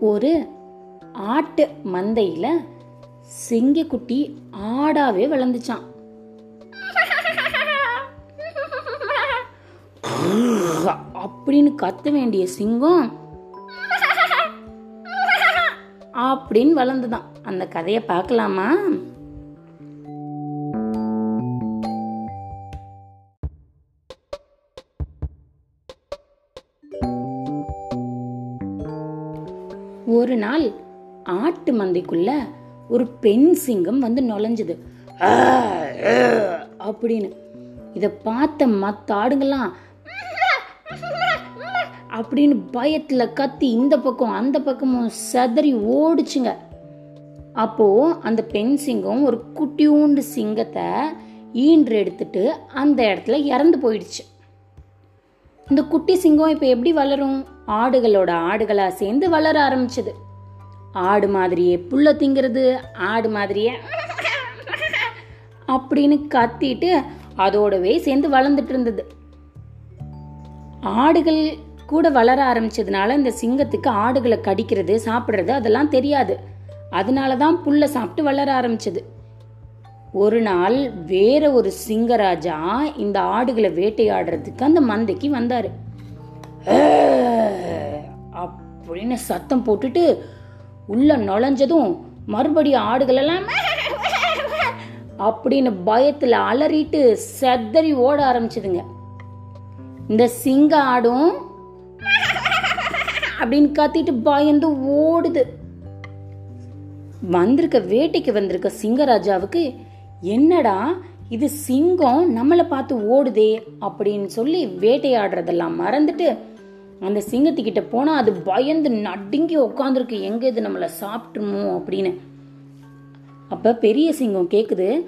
ஒரு ஆட்டு மந்தையில சிங்கக்குட்டி ஆடாவே வளர்ந்துச்சான் அப்படின்னு கத்த வேண்டிய சிங்கம் அப்படின்னு வளர்ந்துதான். அந்த கதையை பார்க்கலாமா? ஒரு நாள் ஆட்டு மந்தைக்குள்ள ஒரு பெண் சிங்கம் வந்து நுழைஞ்சது. அப்படின்னு. இத பார்த்த மத்த ஆடுங்கெல்லாம் அப்படின்னு பயத்துல கத்தி இந்த பக்கம் அந்த பக்கமும் சதறி ஓடிச்சுங்க. அப்போ அந்த பெண் சிங்கம் ஒரு குட்டியூண்டு சிங்கத்தை ஈன்று எடுத்துட்டு அந்த இடத்துல இறந்து போயிடுச்சு. இந்த குட்டி சிங்கம் இப்ப எப்படி வளரும்? ஆடுகளோட ஆடுகளா சேர்ந்து வளர ஆரம்பிச்சது. ஆடு மாதிரியே புல்ல திங்கிறது ஆடு மாதிரியே அப்படின்னு கத்திட்டு அதோடவே சேர்ந்து வளர்ந்துட்டு இருந்தது ஆடுகள் கூட வளர ஆரம்பிச்சதுனால இந்த சிங்கத்துக்கு ஆடுகளை கடிக்கிறது சாப்பிடுறது அதெல்லாம் தெரியாது. அதனால தான் புல்ல சாப்பிட்டு வளர ஆரம்பிச்சது. ஒரு நாள் வேற ஒரு சிங்கராஜா இந்த ஆடுகளை வேட்டையாடுறதுக்கு அந்த மந்தைக்கு வந்தாரு. அப்படின்னு சத்தம் போட்டுட்டு உள்ள நுழைஞ்சதும் மறுபடியும் ஆடுகள் எல்லாம் அப்படின்னு பயத்துல அலறிட்டு செதறி ஓட ஆரம்பிச்சதுங்க. இந்த சிங்க ஆடும் அப்படின்னு கத்திட்டு பயந்து ஓடுது. வந்திருக்க வேட்டைக்கு வந்திருக்க சிங்கராஜாவுக்கு என்னடா இது சிங்கம் நம்மளை பார்த்து ஓடுதே அப்படின்னு சொல்லி வேட்டையாடுறதெல்லாம் மறந்துட்டு அந்த சிங்கத்துக்கிட்ட போனால் அது பயந்து நடுங்கி உட்காந்துருக்கு எங்க இது நம்மளை சாப்பிட்ருமோ அப்படின்னு. அப்போ பெரிய சிங்கம் கேட்குது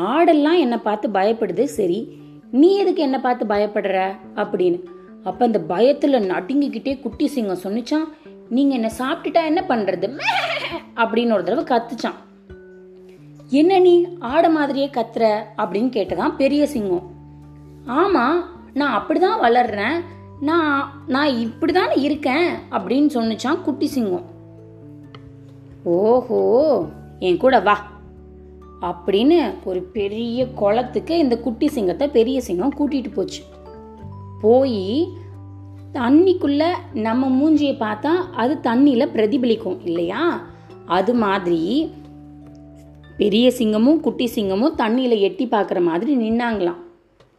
ஆடெல்லாம் என்னை பார்த்து பயப்படுது. சரி நீ எதுக்கு என்னை பார்த்து பயப்படுற? அப்படின்னு. அப்போ அந்த பயத்தில் நடுங்கிக்கிட்டே குட்டி சிங்கம் சொன்னிச்சான் நீங்கள் என்ன சாப்பிட்டுட்டா என்ன பண்ணுறது அப்படின்னு ஒரு தடவை கத்துச்சான். என்ன நீ ஆட மாதிரியே கத்துற? அப்படின்னு கேட்டதான் பெரிய சிங்கம். ஆமாம் நான் அப்படிதான் வளர்றேன். நான் நான் இப்படிதான் இருக்கேன் அப்படின்னு சொன்னிச்சான் குட்டி சிங்கம். ஓஹோ என் கூட வா அப்படின்னு ஒரு பெரிய குளத்துக்கு இந்த குட்டி சிங்கத்தை பெரிய சிங்கம் கூட்டிட்டு போச்சு. போய் தண்ணிக்குள்ள நம்ம மூஞ்சியை பார்த்தா அது தண்ணியில பிரதிபலிக்கும் இல்லையா? அது மாதிரி பெரிய சிங்கமும் குட்டி சிங்கமும் தண்ணியில எட்டி பார்க்குற மாதிரி நின்னாங்களாம்.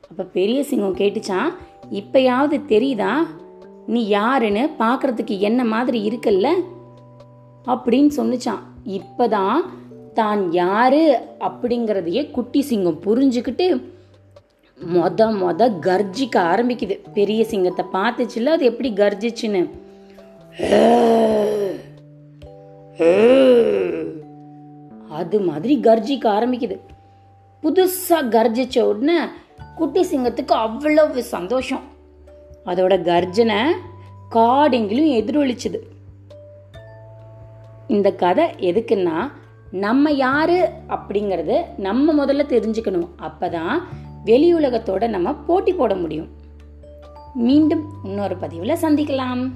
அப்ப பெரிய சிங்கம் கேட்டுச்சான் இப்பயாவது தெரியுதா? நீ யாருன்னு பார்க்கறதுக்கு என்ன மாதிரி இருக்கல்ல? அப்படின்னு சொன்னிச்சான் இப்பதான் தான் யாரு அப்படிங்கிறதையே குட்டி சிங்கம் புரிஞ்சுக்கிட்டு மொத மொத கர்ஜிக்க ஆரம்பிக்குது. பெரிய சிங்கத்தை பார்த்துச்சுல அது எப்படி கர்ஜிச்சுன்னு? அது மாதிரி கர்ஜிக்க ஆரம்பிக்குது. புதுசா கர்ஜிச்ச உடனே குட்டி சிங்கத்துக்கு அவ்வளவு சந்தோஷம். அதோட கர்ஜனை காடெங்கிலும் எதிரொலிச்சுது. இந்த கதை எதுக்குன்னா நம்ம யாரு அப்படிங்கறது நம்ம முதல்ல தெரிஞ்சுக்கணும். அப்பதான் வெளி உலகத்தோட நம்ம போட்டி போட முடியும். மீண்டும் இன்னொரு பதிவில் சந்திக்கலாம்.